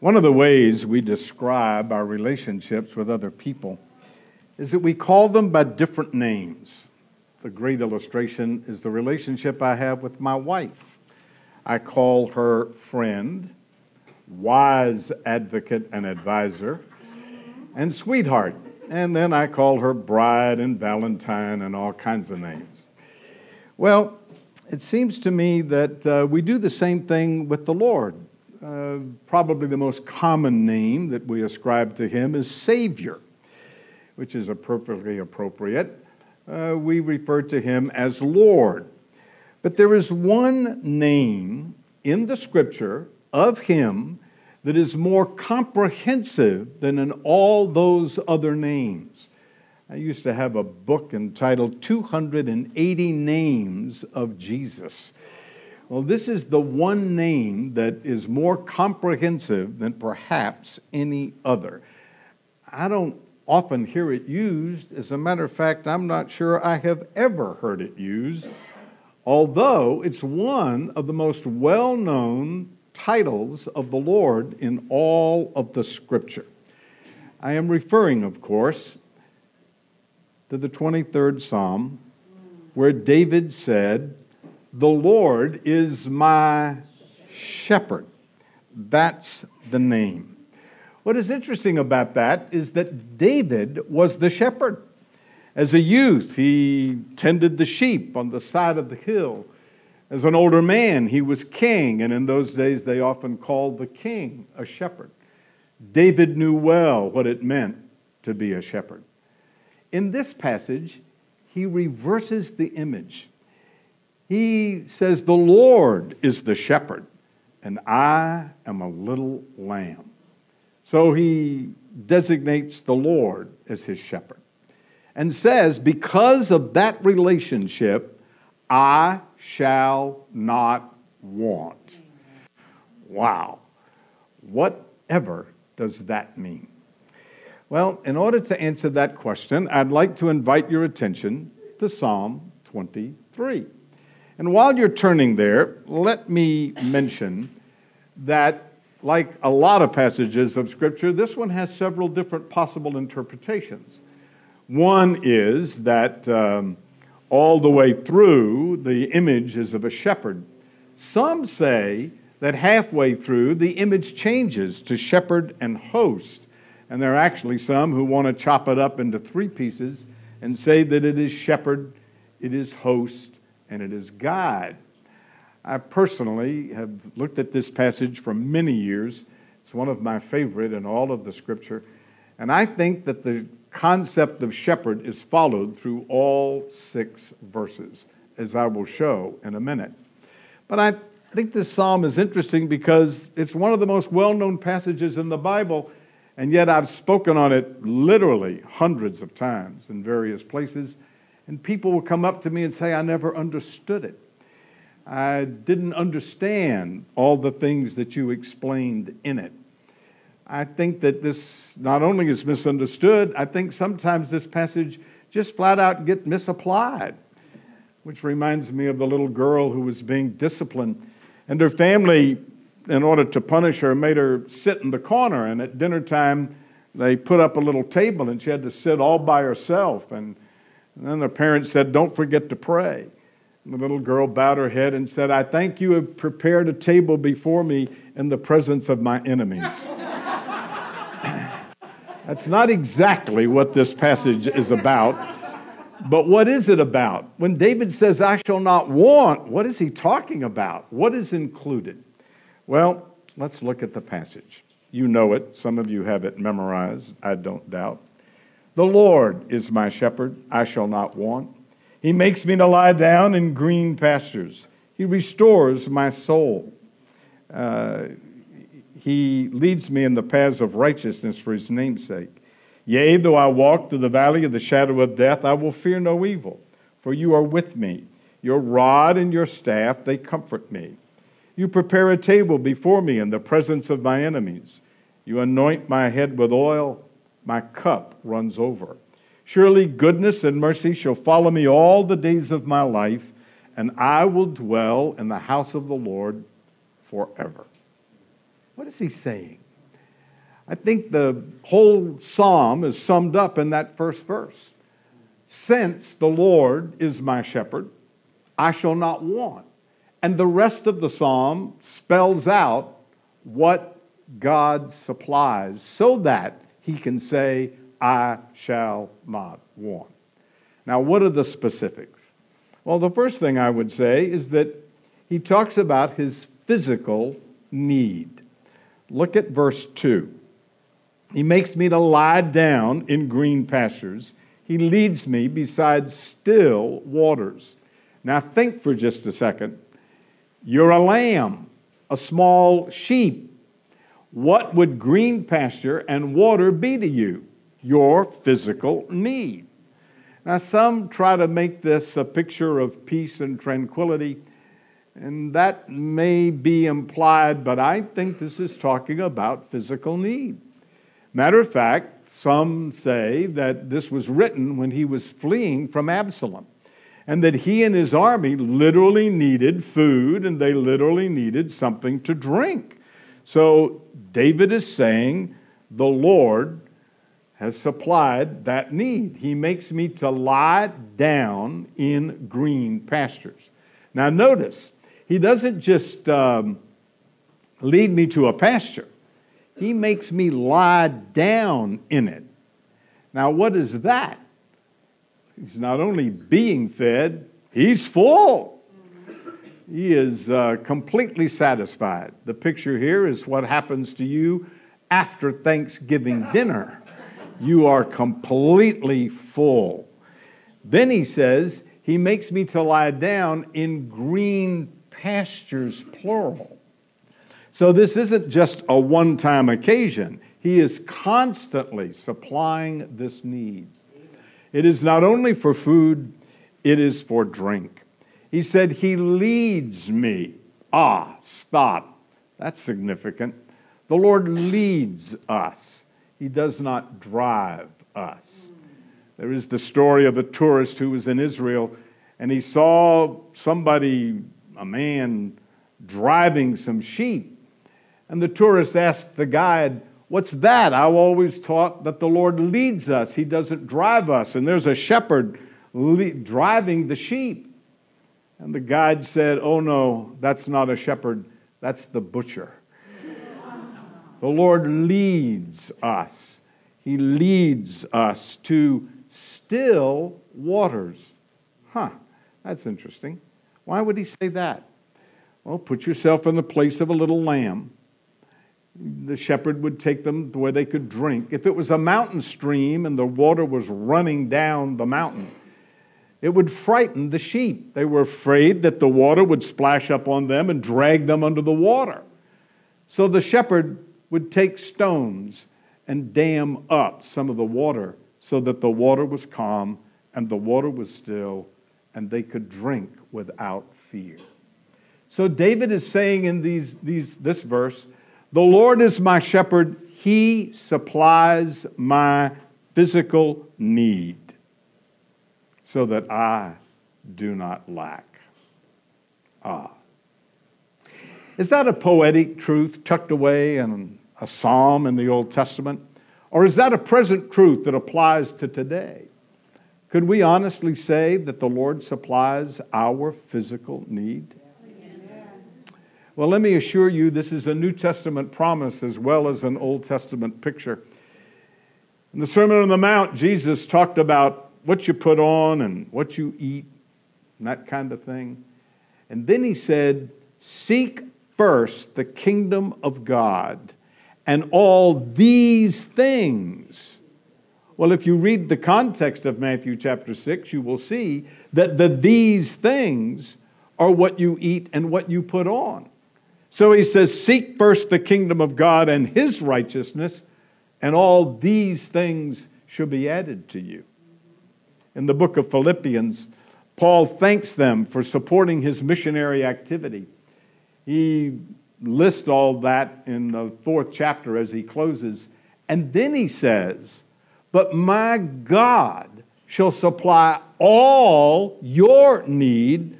One of the ways we describe our relationships with other people is that we call them by different names. The great illustration is the relationship I have with my wife. I call her friend, wise advocate and advisor, and sweetheart. And then I call her bride and Valentine and all kinds of names. Well, it seems to me that uh, we do the same thing with the Lord. Uh, probably the most common name that we ascribe to him is Savior, which is perfectly appropriate. Uh, we refer to him as Lord. But there is one name in the scripture of him that is more comprehensive than in all those other names. I used to have a book entitled 280 Names of Jesus. Well, this is the one name that is more comprehensive than perhaps any other. I don't often hear it used. As a matter of fact, I'm not sure I have ever heard it used, although it's one of the most well known titles of the Lord in all of the Scripture. I am referring, of course, to the 23rd Psalm, where David said, The Lord is my shepherd. That's the name. What is interesting about that is that David was the shepherd. As a youth, he tended the sheep on the side of the hill. As an older man, he was king, and in those days they often called the king a shepherd. David knew well what it meant to be a shepherd. In this passage, he reverses the image. He says, The Lord is the shepherd, and I am a little lamb. So he designates the Lord as his shepherd and says, Because of that relationship, I shall not want. Wow. Whatever does that mean? Well, in order to answer that question, I'd like to invite your attention to Psalm 23. And while you're turning there, let me mention that, like a lot of passages of Scripture, this one has several different possible interpretations. One is that um, all the way through, the image is of a shepherd. Some say that halfway through, the image changes to shepherd and host. And there are actually some who want to chop it up into three pieces and say that it is shepherd, it is host, and it is God. I personally have looked at this passage for many years. It's one of my favorite in all of the scripture. And I think that the concept of shepherd is followed through all six verses, as I will show in a minute. But I think this psalm is interesting because it's one of the most well known passages in the Bible, and yet I've spoken on it literally hundreds of times in various places, and people will come up to me and say, I never understood it. I didn't understand all the things that you explained in it. I think that this not only is misunderstood, I think sometimes this passage just flat out get misapplied, which reminds me of the little girl who was being disciplined. And her family, in order to punish her, made her sit in the corner. And at dinner time, they put up a little table and she had to sit all by herself. And, and then the parents said, Don't forget to pray. And the little girl bowed her head and said, I thank you have prepared a table before me in the presence of my enemies. That's not exactly what this passage is about. But what is it about? When David says, I shall not want, what is he talking about? What is included? Well, let's look at the passage. You know it. Some of you have it memorized, I don't doubt. The Lord is my shepherd, I shall not want. He makes me to lie down in green pastures. He restores my soul. Uh, he leads me in the paths of righteousness for his name's sake. Yea, though I walk through the valley of the shadow of death, I will fear no evil, for you are with me. Your rod and your staff, they comfort me. You prepare a table before me in the presence of my enemies. You anoint my head with oil, my cup runs over. Surely goodness and mercy shall follow me all the days of my life, and I will dwell in the house of the Lord forever. What is he saying? I think the whole psalm is summed up in that first verse. Since the Lord is my shepherd, I shall not want. And the rest of the psalm spells out what God supplies so that he can say, I shall not want. Now, what are the specifics? Well, the first thing I would say is that he talks about his physical need. Look at verse 2. He makes me to lie down in green pastures. He leads me beside still waters. Now, think for just a second. You're a lamb, a small sheep. What would green pasture and water be to you? Your physical need. Now, some try to make this a picture of peace and tranquility, and that may be implied, but I think this is talking about physical need. Matter of fact, some say that this was written when he was fleeing from Absalom and that he and his army literally needed food and they literally needed something to drink. So David is saying, The Lord has supplied that need. He makes me to lie down in green pastures. Now, notice, he doesn't just um, lead me to a pasture, he makes me lie down in it. Now, what is that? He's not only being fed, he's full. He is uh, completely satisfied. The picture here is what happens to you after Thanksgiving dinner. You are completely full. Then he says, He makes me to lie down in green pastures, plural. So this isn't just a one time occasion. He is constantly supplying this need. It is not only for food, it is for drink. He said, He leads me. Ah, stop. That's significant. The Lord leads us, He does not drive us. There is the story of a tourist who was in Israel and he saw somebody, a man, driving some sheep. And the tourist asked the guide, What's that? I've always taught that the Lord leads us, He doesn't drive us. And there's a shepherd le- driving the sheep. And the guide said, Oh no, that's not a shepherd, that's the butcher. the Lord leads us, He leads us to still waters. Huh, that's interesting. Why would He say that? Well, put yourself in the place of a little lamb the shepherd would take them where they could drink. If it was a mountain stream and the water was running down the mountain, it would frighten the sheep. They were afraid that the water would splash up on them and drag them under the water. So the shepherd would take stones and dam up some of the water so that the water was calm and the water was still and they could drink without fear. So David is saying in these, these, this verse, the Lord is my shepherd, he supplies my physical need so that I do not lack. Ah. Is that a poetic truth tucked away in a psalm in the Old Testament? Or is that a present truth that applies to today? Could we honestly say that the Lord supplies our physical need? Well, let me assure you, this is a New Testament promise as well as an Old Testament picture. In the Sermon on the Mount, Jesus talked about what you put on and what you eat and that kind of thing. And then he said, Seek first the kingdom of God, and all these things. Well, if you read the context of Matthew chapter 6, you will see that the these things are what you eat and what you put on. So he says, Seek first the kingdom of God and his righteousness, and all these things shall be added to you. In the book of Philippians, Paul thanks them for supporting his missionary activity. He lists all that in the fourth chapter as he closes. And then he says, But my God shall supply all your need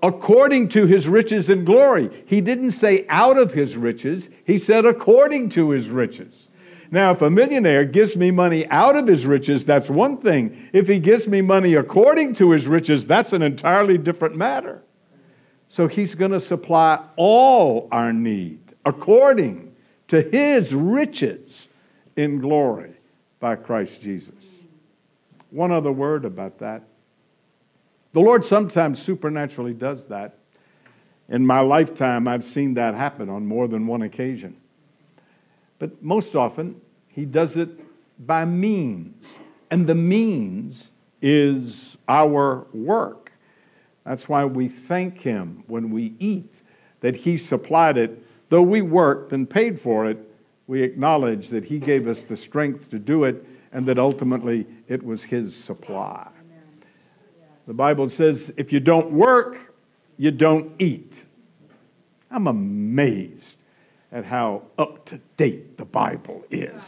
according to his riches and glory. He didn't say out of his riches, he said according to his riches. Now, if a millionaire gives me money out of his riches, that's one thing. If he gives me money according to his riches, that's an entirely different matter. So he's going to supply all our need according to his riches in glory by Christ Jesus. One other word about that. The Lord sometimes supernaturally does that. In my lifetime, I've seen that happen on more than one occasion. But most often, He does it by means. And the means is our work. That's why we thank Him when we eat, that He supplied it. Though we worked and paid for it, we acknowledge that He gave us the strength to do it and that ultimately it was His supply. The Bible says if you don't work, you don't eat. I'm amazed at how up to date the Bible is.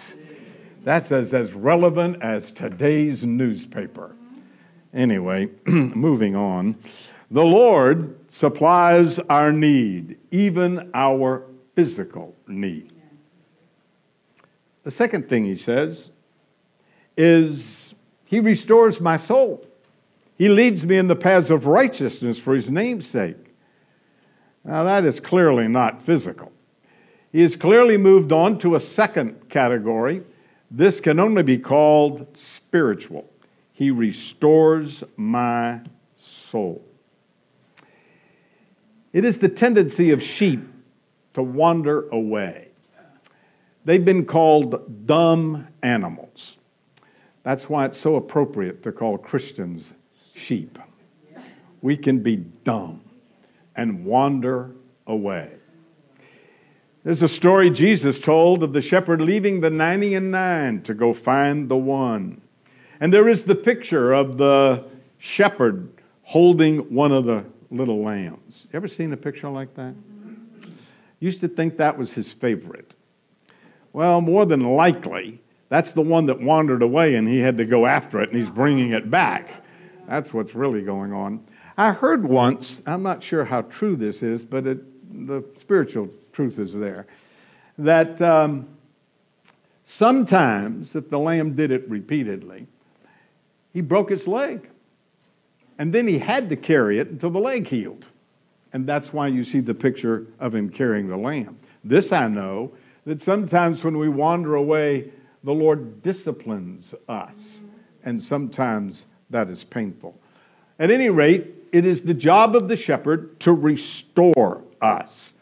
That's as, as relevant as today's newspaper. Anyway, moving on. The Lord supplies our need, even our physical need. The second thing he says is, He restores my soul. He leads me in the paths of righteousness for his name's sake. Now, that is clearly not physical. He has clearly moved on to a second category. This can only be called spiritual. He restores my soul. It is the tendency of sheep to wander away. They've been called dumb animals. That's why it's so appropriate to call Christians sheep. We can be dumb and wander away. There's a story Jesus told of the shepherd leaving the 90 and 9 to go find the one. And there is the picture of the shepherd holding one of the little lambs. You ever seen a picture like that? Used to think that was his favorite. Well, more than likely, that's the one that wandered away and he had to go after it and he's bringing it back. That's what's really going on. I heard once, I'm not sure how true this is, but it, the spiritual truth is there, that um, sometimes, if the lamb did it repeatedly, he broke its leg. And then he had to carry it until the leg healed. And that's why you see the picture of him carrying the lamb. This I know that sometimes when we wander away, the Lord disciplines us. And sometimes that is painful. At any rate, it is the job of the shepherd to restore us.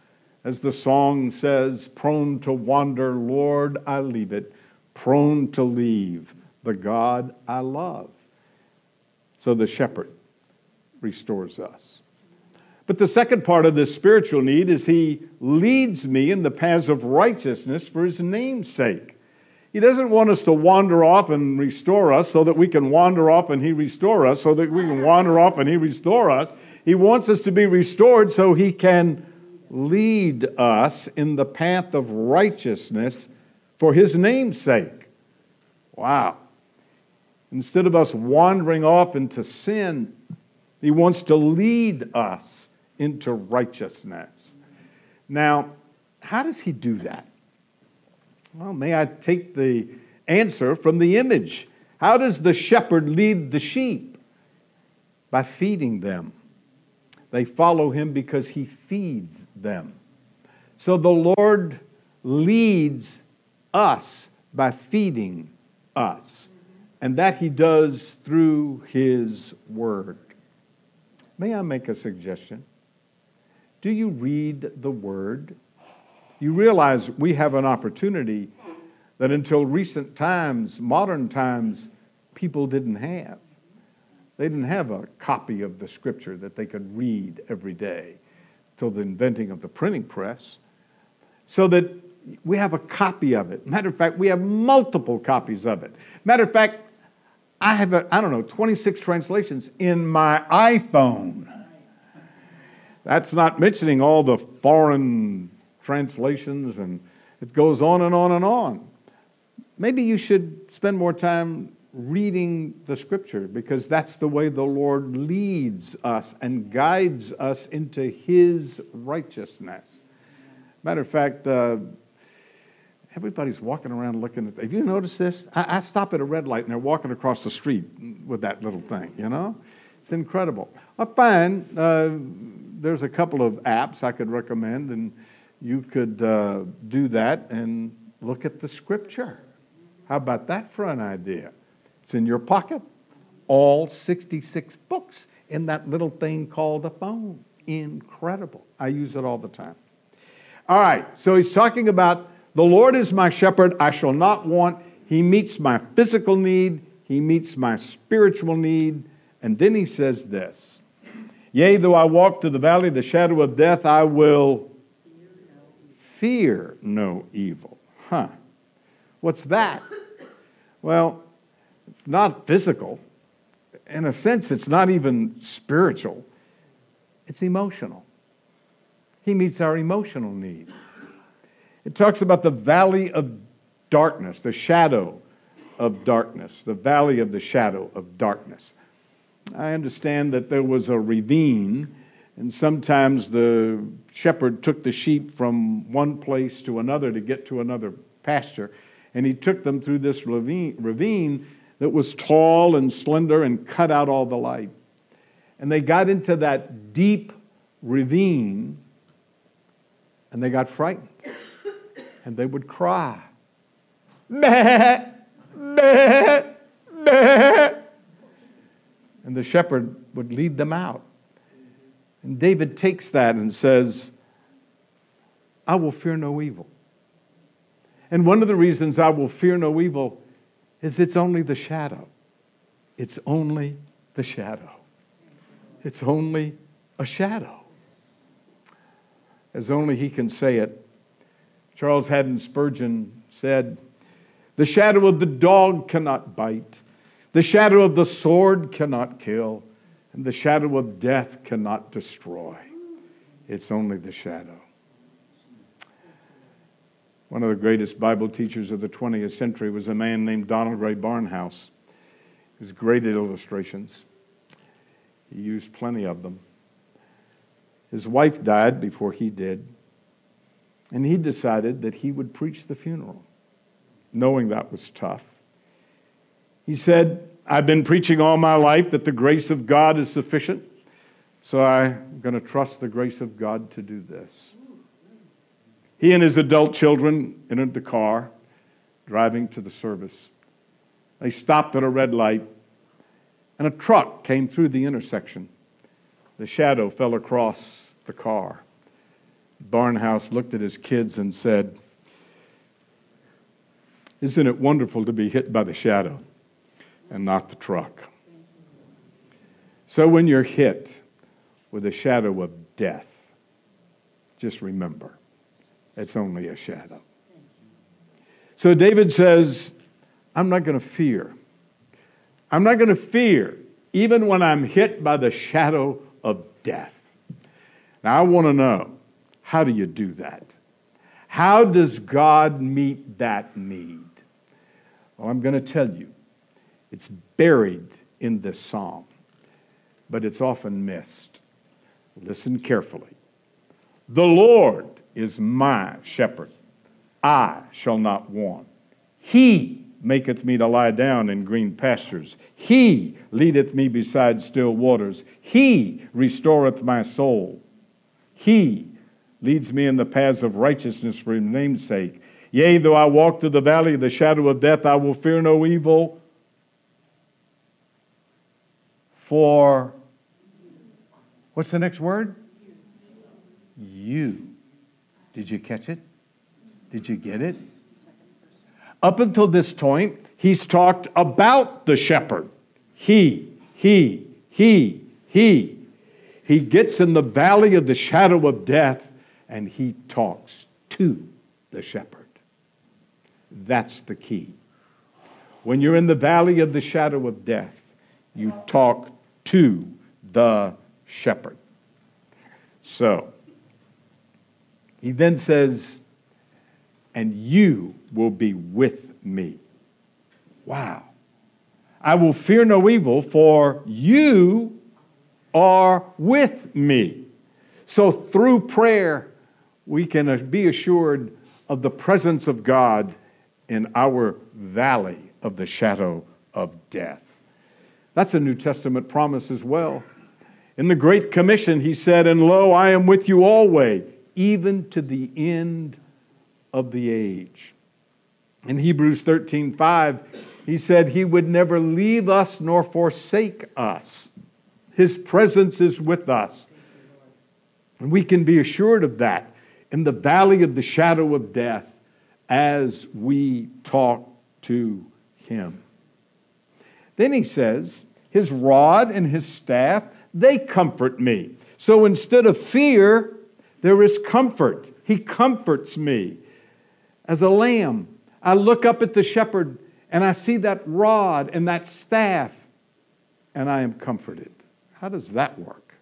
As the song says, prone to wander, Lord, I leave it, prone to leave the God I love. So the shepherd restores us. But the second part of this spiritual need is he leads me in the paths of righteousness for his name's sake. He doesn't want us to wander off and restore us so that we can wander off and He restore us, so that we can wander off and He restore us. He wants us to be restored so He can lead us in the path of righteousness for His name's sake. Wow. Instead of us wandering off into sin, He wants to lead us into righteousness. Now, how does He do that? Well, may I take the answer from the image? How does the shepherd lead the sheep? By feeding them. They follow him because he feeds them. So the Lord leads us by feeding us. And that he does through his word. May I make a suggestion? Do you read the word? you realize we have an opportunity that until recent times, modern times, people didn't have. They didn't have a copy of the scripture that they could read every day. Till the inventing of the printing press, so that we have a copy of it. Matter of fact, we have multiple copies of it. Matter of fact, I have, a, I don't know, 26 translations in my iPhone. That's not mentioning all the foreign translations, and it goes on and on and on. Maybe you should spend more time reading the scripture because that's the way the Lord leads us and guides us into his righteousness. Matter of fact, uh, everybody's walking around looking at. Have you noticed this? I, I, stop at a red light and they're walking across the street with that little thing. You know, it's incredible. I find uh, there's a couple of apps I could recommend, and you could uh, do that and look at the scripture. How about that for an idea? It's in your pocket. All 66 books in that little thing called a phone. Incredible. I use it all the time. All right, so he's talking about the Lord is my shepherd, I shall not want. He meets my physical need, he meets my spiritual need. And then he says this Yea, though I walk through the valley of the shadow of death, I will fear no evil. Huh. What's that? Well, it's not physical. In a sense, it's not even spiritual, it's emotional. He meets our emotional need. It talks about the valley of darkness, the shadow of darkness, the valley of the shadow of darkness. I understand that there was a ravine, and sometimes the shepherd took the sheep from one place to another to get to another pasture, and he took them through this ravine, ravine that was tall and slender and cut out all the light. And they got into that deep ravine, and they got frightened and they would cry. Meh, meh, meh. And the shepherd would lead them out. And David takes that and says, I will fear no evil. And one of the reasons I will fear no evil is it's only the shadow. It's only the shadow. It's only a shadow. As only he can say it Charles Haddon Spurgeon said, The shadow of the dog cannot bite, the shadow of the sword cannot kill, and the shadow of death cannot destroy. It's only the shadow. One of the greatest Bible teachers of the 20th century was a man named Donald Grey Barnhouse. He was great at illustrations. He used plenty of them. His wife died before he did. And he decided that he would preach the funeral, knowing that was tough. He said, I've been preaching all my life that the grace of God is sufficient, so I'm going to trust the grace of God to do this. He and his adult children entered the car, driving to the service. They stopped at a red light, and a truck came through the intersection. The shadow fell across the car. Barnhouse looked at his kids and said, Isn't it wonderful to be hit by the shadow and not the truck? So when you're hit with the shadow of death, just remember it's only a shadow. So David says, I'm not going to fear. I'm not going to fear, even when I'm hit by the shadow of death. Now, I want to know how do you do that? How does God meet that need? Well, I'm going to tell you. It's buried in this psalm, but it's often missed. Listen carefully. The Lord is my shepherd. I shall not want. He maketh me to lie down in green pastures. He leadeth me beside still waters. He restoreth my soul. He leads me in the paths of righteousness for his name's sake. Yea, though I walk through the valley of the shadow of death, I will fear no evil. For, what's the next word? You. Did you catch it? Did you get it? Up until this point, he's talked about the shepherd. He, he, he, he. He gets in the valley of the shadow of death and he talks to the shepherd. That's the key. When you're in the valley of the shadow of death, you talk to the shepherd. So, he then says, and you will be with me. Wow. I will fear no evil, for you are with me. So, through prayer, we can be assured of the presence of God in our valley of the shadow of death. That's a New Testament promise as well. In the Great Commission, he said, And lo, I am with you always, even to the end of the age. In Hebrews 13 5, he said he would never leave us nor forsake us. His presence is with us. And we can be assured of that in the valley of the shadow of death as we talk to him. Then he says, His rod and his staff, they comfort me. So instead of fear, there is comfort. He comforts me. As a lamb, I look up at the shepherd and I see that rod and that staff, and I am comforted. How does that work?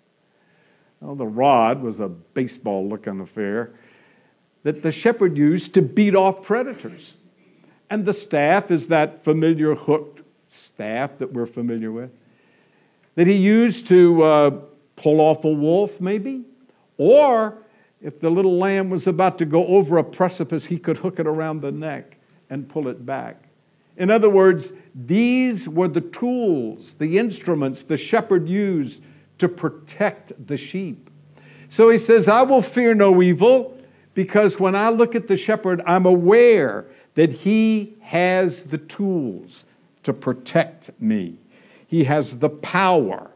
Well, the rod was a baseball looking affair that the shepherd used to beat off predators. And the staff is that familiar hooked staff that we're familiar with, that he used to uh, pull off a wolf, maybe. Or if the little lamb was about to go over a precipice, he could hook it around the neck and pull it back. In other words, these were the tools, the instruments the shepherd used to protect the sheep. So he says, I will fear no evil because when I look at the shepherd, I'm aware that he has the tools to protect me. He has the power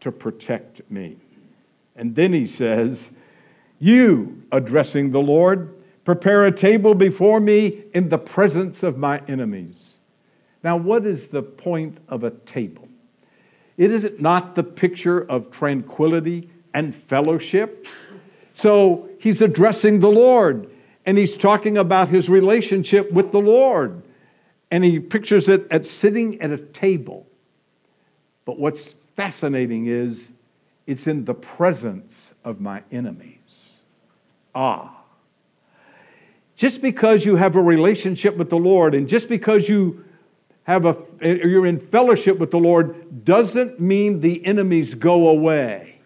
to protect me. And then he says, You, addressing the Lord, Prepare a table before me in the presence of my enemies. Now, what is the point of a table? It is it not the picture of tranquility and fellowship? So he's addressing the Lord and he's talking about his relationship with the Lord. And he pictures it as sitting at a table. But what's fascinating is it's in the presence of my enemies. Ah, just because you have a relationship with the Lord and just because you have a you're in fellowship with the Lord doesn't mean the enemies go away.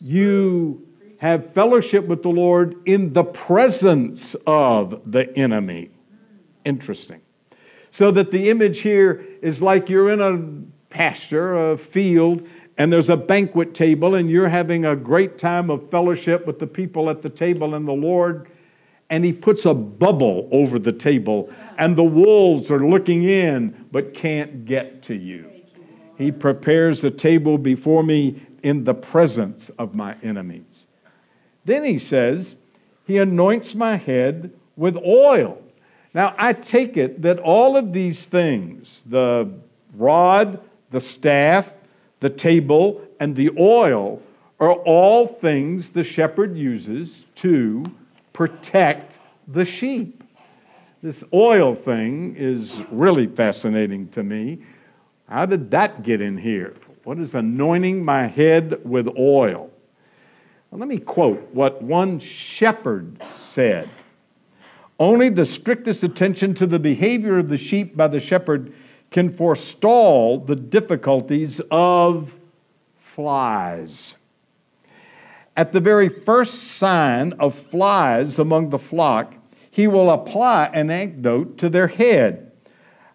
You have fellowship with the Lord in the presence of the enemy. Interesting. So that the image here is like you're in a pasture, a field, and there's a banquet table, and you're having a great time of fellowship with the people at the table and the Lord and he puts a bubble over the table, and the wolves are looking in but can't get to you. He prepares a table before me in the presence of my enemies. Then he says, He anoints my head with oil. Now, I take it that all of these things the rod, the staff, the table, and the oil are all things the shepherd uses to protect the sheep. This oil thing is really fascinating to me. How did that get in here? What is anointing my head with oil? Well, let me quote what one shepherd said. Only the strictest attention to the behavior of the sheep by the shepherd can forestall the difficulties of flies. At the very first sign of flies among the flock, he will apply an antidote to their head.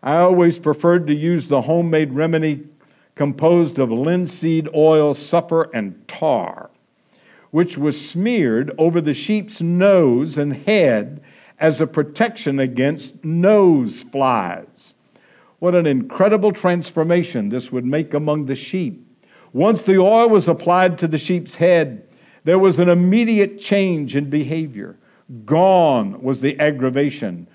I always preferred to use the homemade remedy composed of linseed oil, sulfur, and tar, which was smeared over the sheep's nose and head as a protection against nose flies. What an incredible transformation this would make among the sheep. Once the oil was applied to the sheep's head, there was an immediate change in behavior. Gone was the aggravation,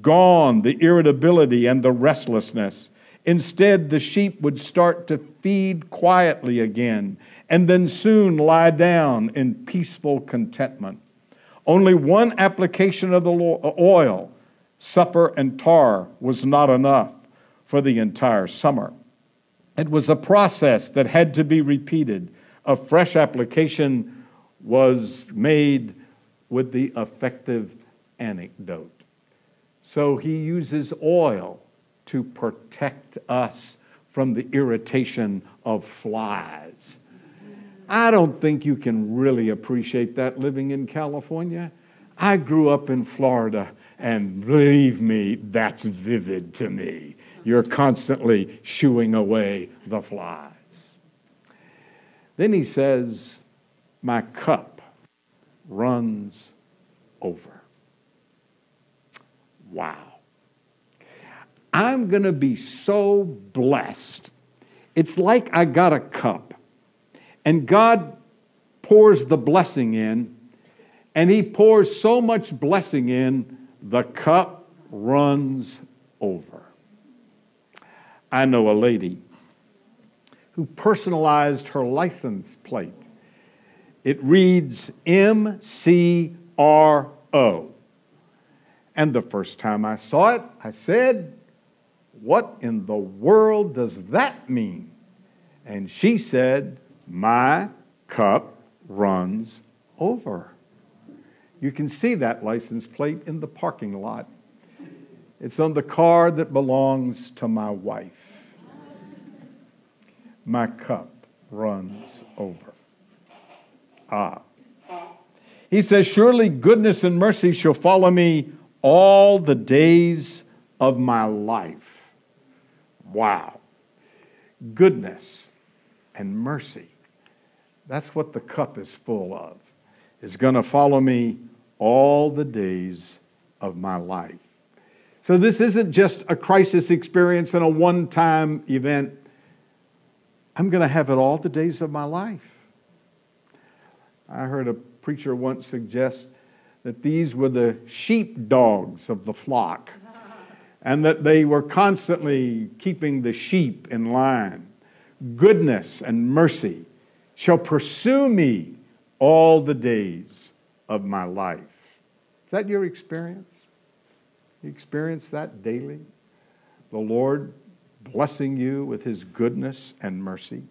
gone the irritability and the restlessness. Instead, the sheep would start to feed quietly again and then soon lie down in peaceful contentment. Only one application of the oil, sulfur and tar, was not enough for the entire summer. It was a process that had to be repeated. A fresh application was made with the effective antidote. So he uses oil to protect us from the irritation of flies. I don't think you can really appreciate that living in California. I grew up in Florida, and believe me, that's vivid to me. You're constantly shooing away the flies. Then he says, My cup runs over. Wow. I'm going to be so blessed. It's like I got a cup, and God pours the blessing in, and He pours so much blessing in, the cup runs over. I know a lady who personalized her license plate. It reads M C R O. And the first time I saw it, I said, What in the world does that mean? And she said, My cup runs over. You can see that license plate in the parking lot it's on the card that belongs to my wife. My cup runs over. Ah. He says, Surely goodness and mercy shall follow me all the days of my life. Wow. Goodness and mercy. That's what the cup is full of. Is going to follow me all the days of my life. So this isn't just a crisis experience and a one time event. I'm going to have it all the days of my life. I heard a preacher once suggest that these were the sheep dogs of the flock and that they were constantly keeping the sheep in line. Goodness and mercy shall pursue me all the days of my life. Is that your experience? You experience that daily? The Lord blessing you with his goodness and mercy.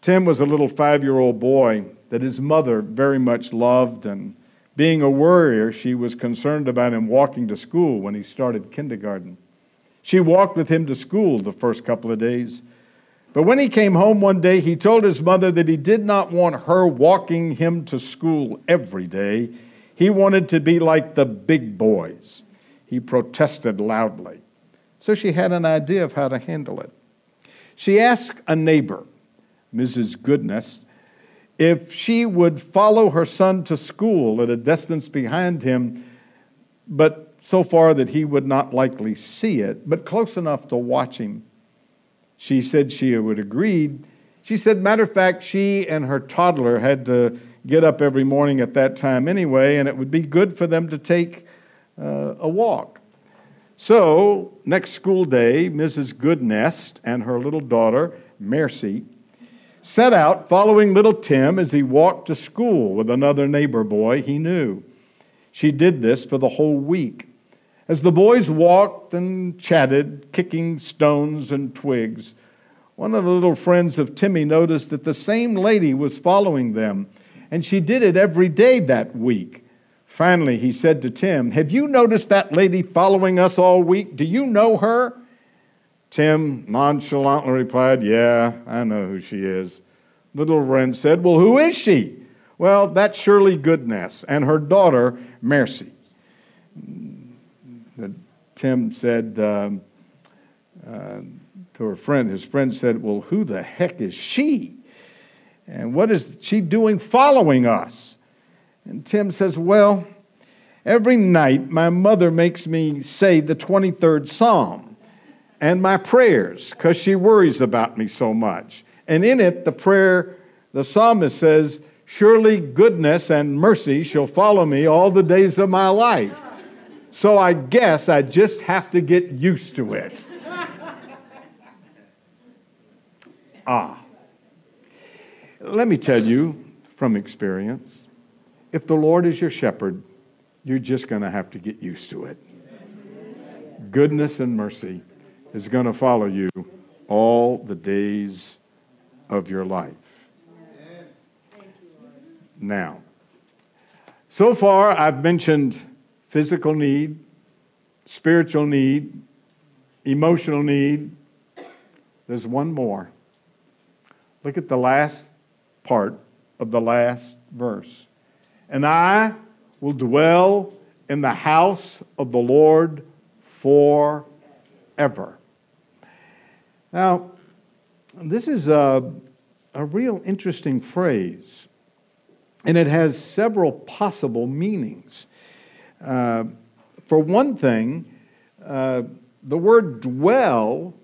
Tim was a little five year old boy that his mother very much loved, and being a worrier, she was concerned about him walking to school when he started kindergarten. She walked with him to school the first couple of days. But when he came home one day, he told his mother that he did not want her walking him to school every day. He wanted to be like the big boys. He protested loudly. So she had an idea of how to handle it. She asked a neighbor, Mrs. Goodness, if she would follow her son to school at a distance behind him, but so far that he would not likely see it, but close enough to watch him. She said she would agree. She said, matter of fact, she and her toddler had to get up every morning at that time anyway, and it would be good for them to take uh, a walk. So, next school day, Mrs. Goodness and her little daughter, Mercy, set out following little Tim as he walked to school with another neighbor boy he knew. She did this for the whole week. As the boys walked and chatted, kicking stones and twigs, one of the little friends of Timmy noticed that the same lady was following them and she did it every day that week. Finally, he said to Tim, Have you noticed that lady following us all week? Do you know her? Tim nonchalantly replied, Yeah, I know who she is. Little Wren said, Well, who is she? Well, that's Shirley Goodness and her daughter, Mercy. Tim said um, uh, to her friend, his friend said, Well, who the heck is she? And what is she doing following us? And Tim says, Well, every night my mother makes me say the 23rd Psalm and my prayers because she worries about me so much. And in it, the prayer, the psalmist says, Surely goodness and mercy shall follow me all the days of my life. so I guess I just have to get used to it. ah. Let me tell you from experience if the Lord is your shepherd, you're just going to have to get used to it. Goodness and mercy is going to follow you all the days of your life. Now, so far I've mentioned physical need, spiritual need, emotional need. There's one more. Look at the last part of the last verse. And I will dwell in the house of the Lord forever. Now, this is a, a real interesting phrase, and it has several possible meanings. Uh, for one thing, uh, the word dwell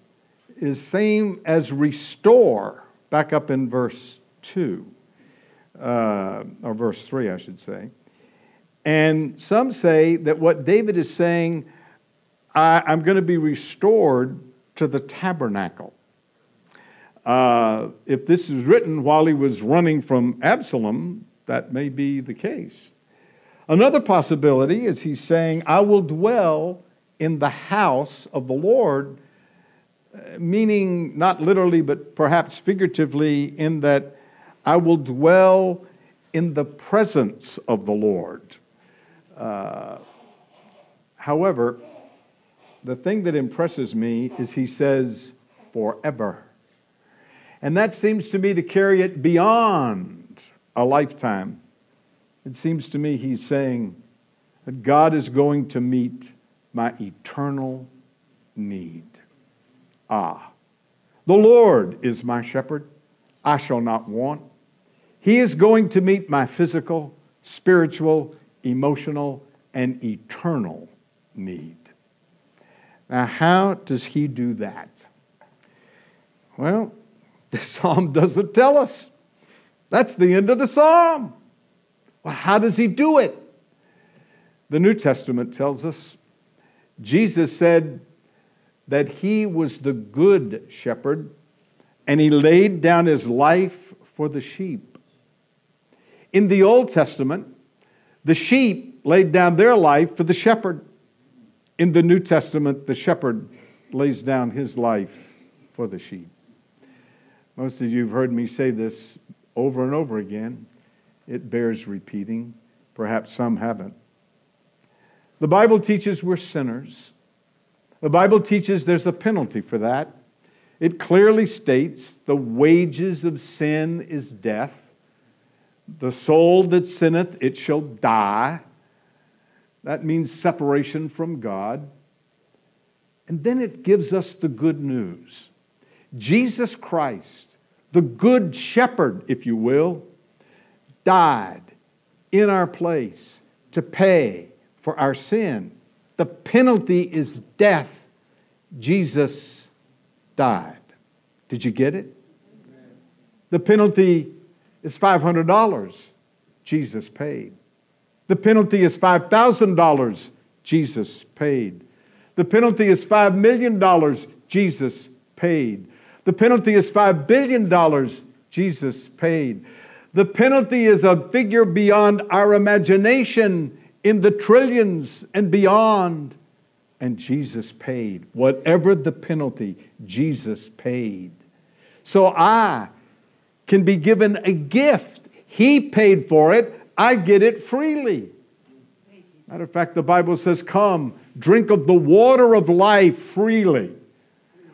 is same as restore, back up in verse 2, uh, or verse 3, I should say. And some say that what David is saying, I, am going to be restored to the tabernacle. Uh, if this is written while he was running from Absalom, that may be the case. Another possibility is he's saying, I will dwell in the house of the Lord, meaning not literally, but perhaps figuratively, in that I will dwell in the presence of the Lord. Uh, however, the thing that impresses me is he says, forever. And that seems to me to carry it beyond a lifetime. It seems to me he's saying that God is going to meet my eternal need. Ah, the Lord is my shepherd. I shall not want. He is going to meet my physical, spiritual, emotional, and eternal need. Now, how does he do that? Well, the psalm doesn't tell us. That's the end of the psalm. Well, how does he do it? The New Testament tells us Jesus said that he was the good shepherd and he laid down his life for the sheep. In the Old Testament, the sheep laid down their life for the shepherd. In the New Testament, the shepherd lays down his life for the sheep. Most of you have heard me say this over and over again. It bears repeating. Perhaps some haven't. The Bible teaches we're sinners. The Bible teaches there's a penalty for that. It clearly states the wages of sin is death. The soul that sinneth, it shall die. That means separation from God. And then it gives us the good news Jesus Christ, the good shepherd, if you will, died in our place to pay for our sin. The penalty is death. Jesus died. Did you get it? The penalty is $500. Jesus paid. The penalty is $5,000. Jesus paid. The penalty is $5 million. Jesus paid. The penalty is $5 billion. Jesus paid. The penalty is a figure beyond our imagination in the trillions and beyond. And Jesus paid. Whatever the penalty, Jesus paid. So I can be given a gift. He paid for it. I get it freely. Matter of fact, the Bible says, Come, drink of the water of life freely.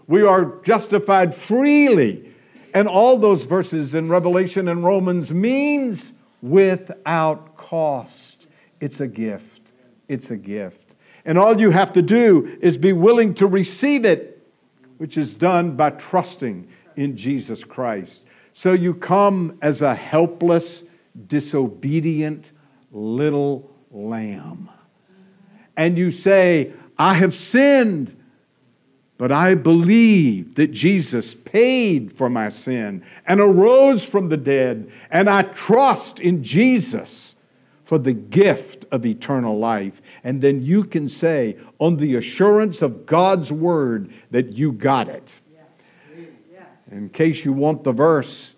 We are justified freely. And all those verses in Revelation and Romans means without cost. It's a gift. It's a gift. And all you have to do is be willing to receive it, which is done by trusting in Jesus Christ. So you come as a helpless, disobedient little lamb. And you say, I have sinned, but I believe that Jesus paid for my sin and arose from the dead, and I trust in Jesus for the gift of eternal life. And then you can say, on the assurance of God's word, that you got it. In case you want the verse,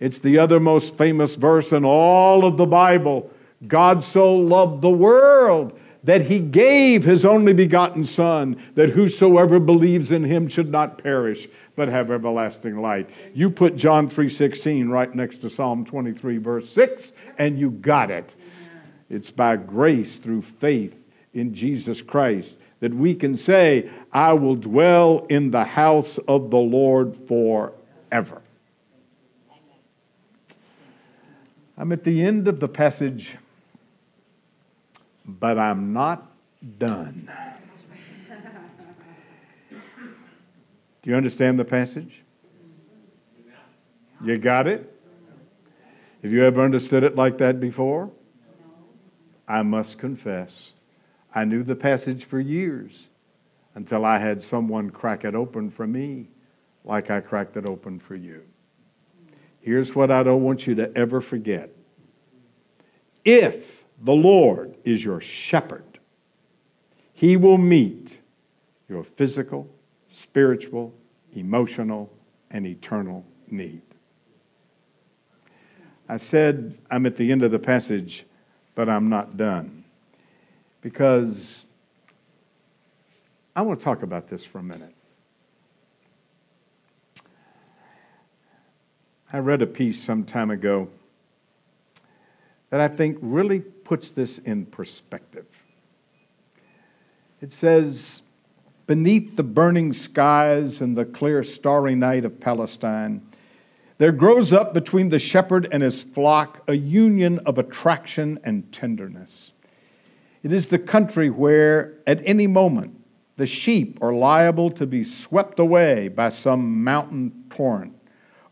it's the other most famous verse in all of the Bible. God so loved the world that he gave his only begotten Son, that whosoever believes in him should not perish, but have everlasting life. You put John 3:16 right next to Psalm 23 verse 6 and you got it. It's by grace through faith in Jesus Christ that we can say, I will dwell in the house of the Lord forever. I'm at the end of the passage, but I'm not done. Do you understand the passage? You got it? Have you ever understood it like that before? I must confess, I knew the passage for years until I had someone crack it open for me like I cracked it open for you. Here's what I don't want you to ever forget. If the Lord is your shepherd, he will meet your physical, spiritual, emotional, and eternal need. I said I'm at the end of the passage, but I'm not done. Because I want to talk about this for a minute. I read a piece some time ago that I think really puts this in perspective. It says, Beneath the burning skies and the clear starry night of Palestine, there grows up between the shepherd and his flock a union of attraction and tenderness. It is the country where, at any moment, the sheep are liable to be swept away by some mountain torrent,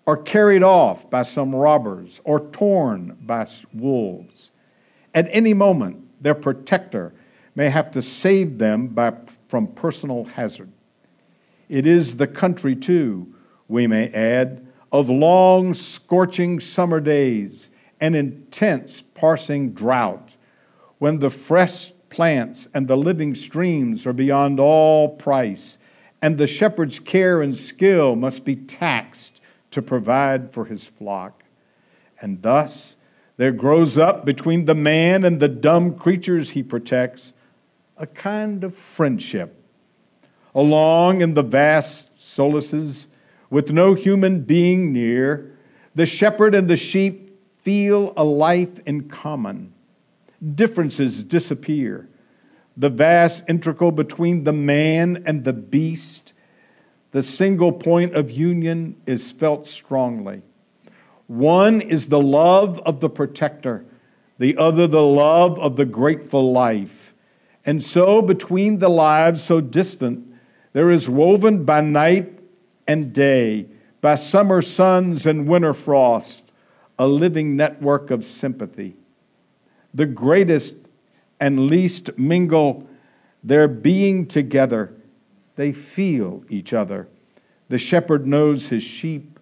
or carried off by some robbers, or torn by wolves. At any moment, their protector may have to save them by, from personal hazard. It is the country, too, we may add, of long, scorching summer days and intense, parsing drought, when the fresh plants and the living streams are beyond all price, and the shepherd's care and skill must be taxed to provide for his flock. And thus, there grows up between the man and the dumb creatures he protects a kind of friendship. Along in the vast solaces, with no human being near, the shepherd and the sheep feel a life in common. Differences disappear. The vast integral between the man and the beast, the single point of union is felt strongly. One is the love of the protector, the other, the love of the grateful life. And so, between the lives so distant, there is woven by night and day, by summer suns and winter frost, a living network of sympathy. The greatest and least mingle their being together. They feel each other. The shepherd knows his sheep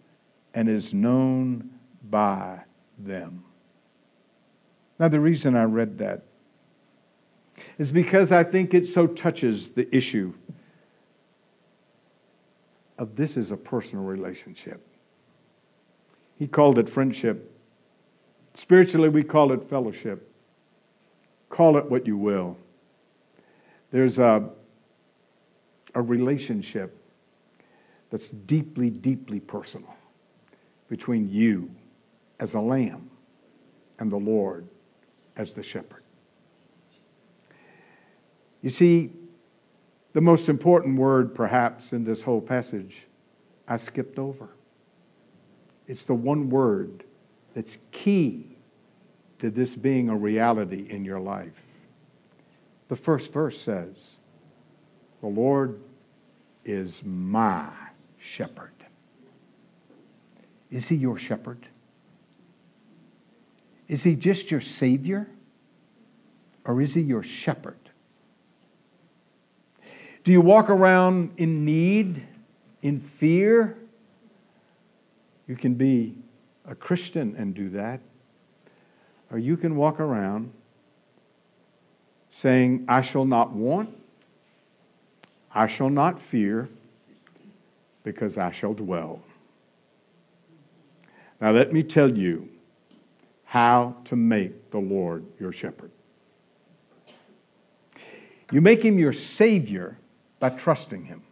and is known by them. Now, the reason I read that is because I think it so touches the issue of this is a personal relationship. He called it friendship. Spiritually, we call it fellowship. Call it what you will. There's a, a relationship that's deeply, deeply personal between you as a lamb and the Lord as the shepherd. You see, the most important word, perhaps, in this whole passage, I skipped over. It's the one word that's key to this being a reality in your life. The first verse says, The Lord is my shepherd. Is he your shepherd? Is he just your Savior? Or is he your shepherd? Do you walk around in need, in fear? You can be a Christian and do that. Or you can walk around saying, I shall not want, I shall not fear, because I shall dwell. Now, let me tell you how to make the Lord your shepherd. You make him your Savior by trusting him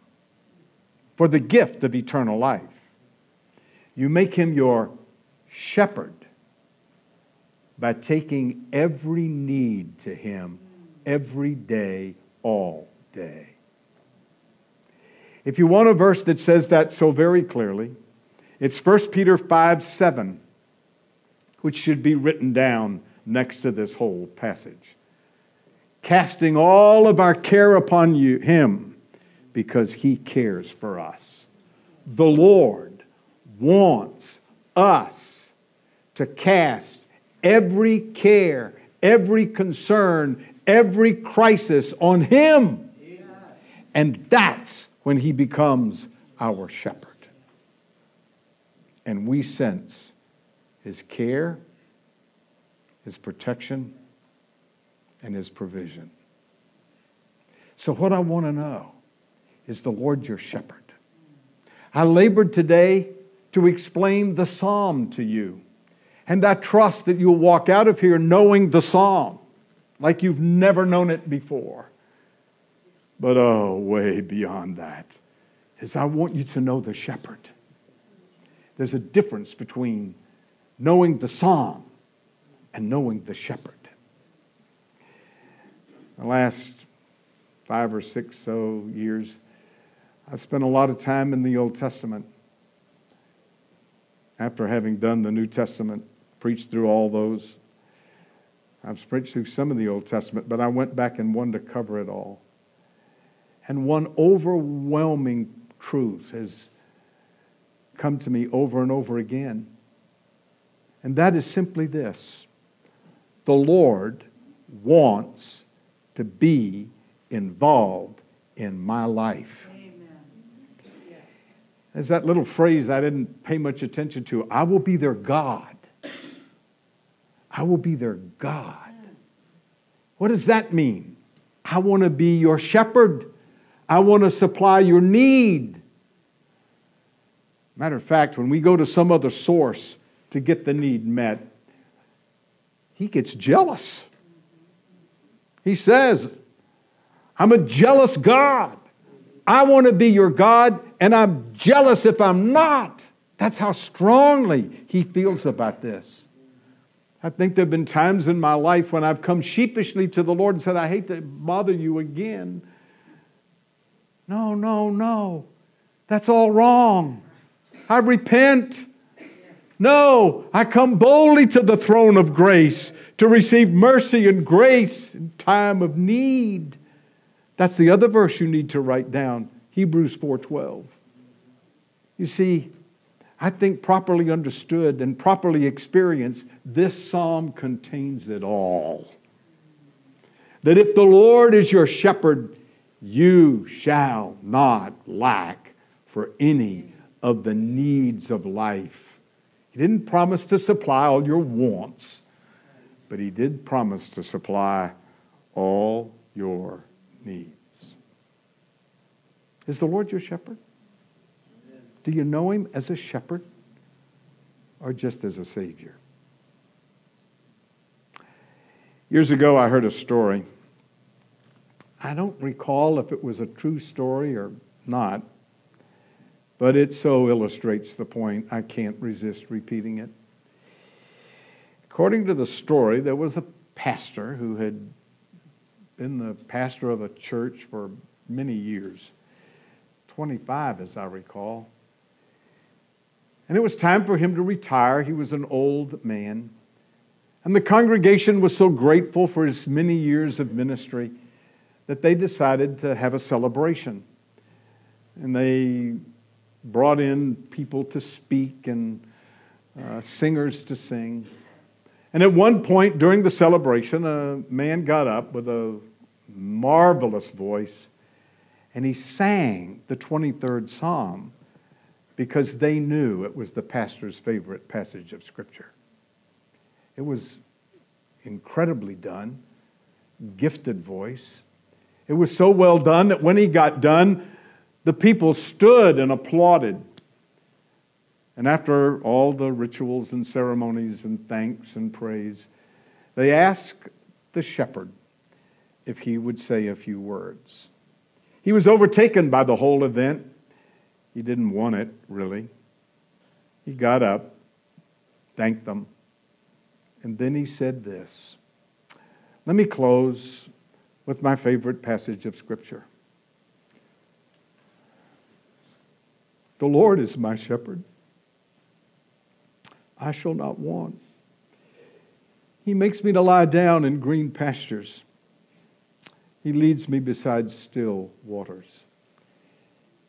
for the gift of eternal life. You make him your shepherd by taking every need to him every day, all day. If you want a verse that says that so very clearly, it's 1 Peter 5 7, which should be written down next to this whole passage. Casting all of our care upon you, Him because He cares for us. The Lord wants us to cast every care, every concern, every crisis on Him. And that's when He becomes our shepherd. And we sense His care, His protection, and His provision. So, what I want to know is the Lord your shepherd. I labored today to explain the psalm to you. And I trust that you'll walk out of here knowing the psalm like you've never known it before. But oh, way beyond that is I want you to know the shepherd. There's a difference between knowing the psalm and knowing the shepherd. The last five or six so years, I've spent a lot of time in the Old Testament. After having done the New Testament, preached through all those, I've preached through some of the Old Testament, but I went back and wanted to cover it all. And one overwhelming truth has come to me over and over again. And that is simply this the Lord wants to be involved in my life. There's that little phrase I didn't pay much attention to I will be their God. I will be their God. What does that mean? I want to be your shepherd. I want to supply your need. Matter of fact, when we go to some other source to get the need met, he gets jealous. He says, I'm a jealous God. I want to be your God, and I'm jealous if I'm not. That's how strongly he feels about this. I think there have been times in my life when I've come sheepishly to the Lord and said, I hate to bother you again. No, no, no. That's all wrong. I repent. No, I come boldly to the throne of grace to receive mercy and grace in time of need. That's the other verse you need to write down, Hebrews 4:12. You see, I think properly understood and properly experienced, this psalm contains it all. That if the Lord is your shepherd, you shall not lack for any of the needs of life. He didn't promise to supply all your wants, but He did promise to supply all your needs. Is the Lord your shepherd? Do you know him as a shepherd or just as a savior? Years ago, I heard a story. I don't recall if it was a true story or not, but it so illustrates the point, I can't resist repeating it. According to the story, there was a pastor who had been the pastor of a church for many years 25, as I recall. And it was time for him to retire. He was an old man. And the congregation was so grateful for his many years of ministry that they decided to have a celebration. And they brought in people to speak and uh, singers to sing. And at one point during the celebration, a man got up with a marvelous voice and he sang the 23rd Psalm because they knew it was the pastor's favorite passage of Scripture. It was incredibly done. gifted voice. It was so well done that when he got done, the people stood and applauded. And after all the rituals and ceremonies and thanks and praise, they asked the shepherd if he would say a few words. He was overtaken by the whole event. He didn't want it, really. He got up, thanked them, and then he said this. Let me close with my favorite passage of Scripture. The Lord is my shepherd. I shall not want. He makes me to lie down in green pastures. He leads me beside still waters.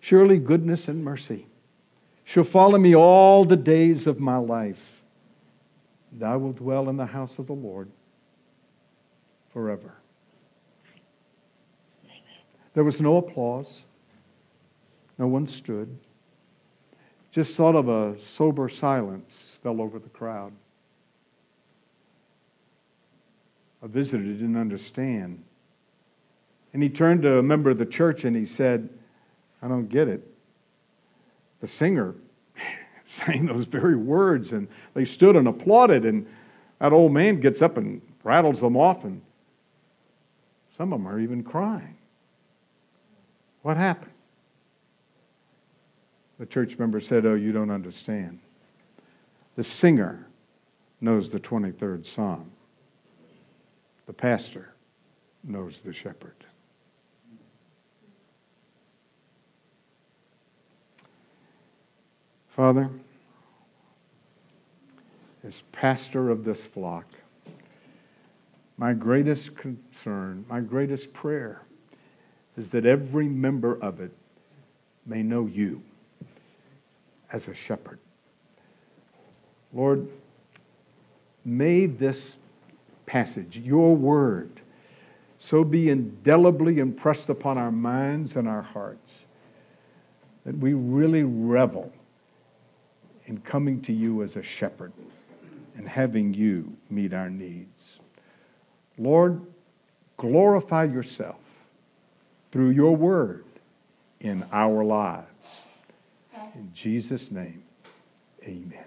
Surely goodness and mercy shall follow me all the days of my life. And I will dwell in the house of the Lord forever. There was no applause. No one stood. Just sort of a sober silence fell over the crowd. A visitor didn't understand. And he turned to a member of the church and he said, I don't get it. The singer sang those very words, and they stood and applauded, and that old man gets up and rattles them off, and some of them are even crying. What happened? The church member said, Oh, you don't understand. The singer knows the 23rd Psalm, the pastor knows the shepherd. Father, as pastor of this flock, my greatest concern, my greatest prayer is that every member of it may know you as a shepherd. Lord, may this passage, your word, so be indelibly impressed upon our minds and our hearts that we really revel in coming to you as a shepherd and having you meet our needs. Lord, glorify yourself through your word in our lives. In Jesus' name, amen.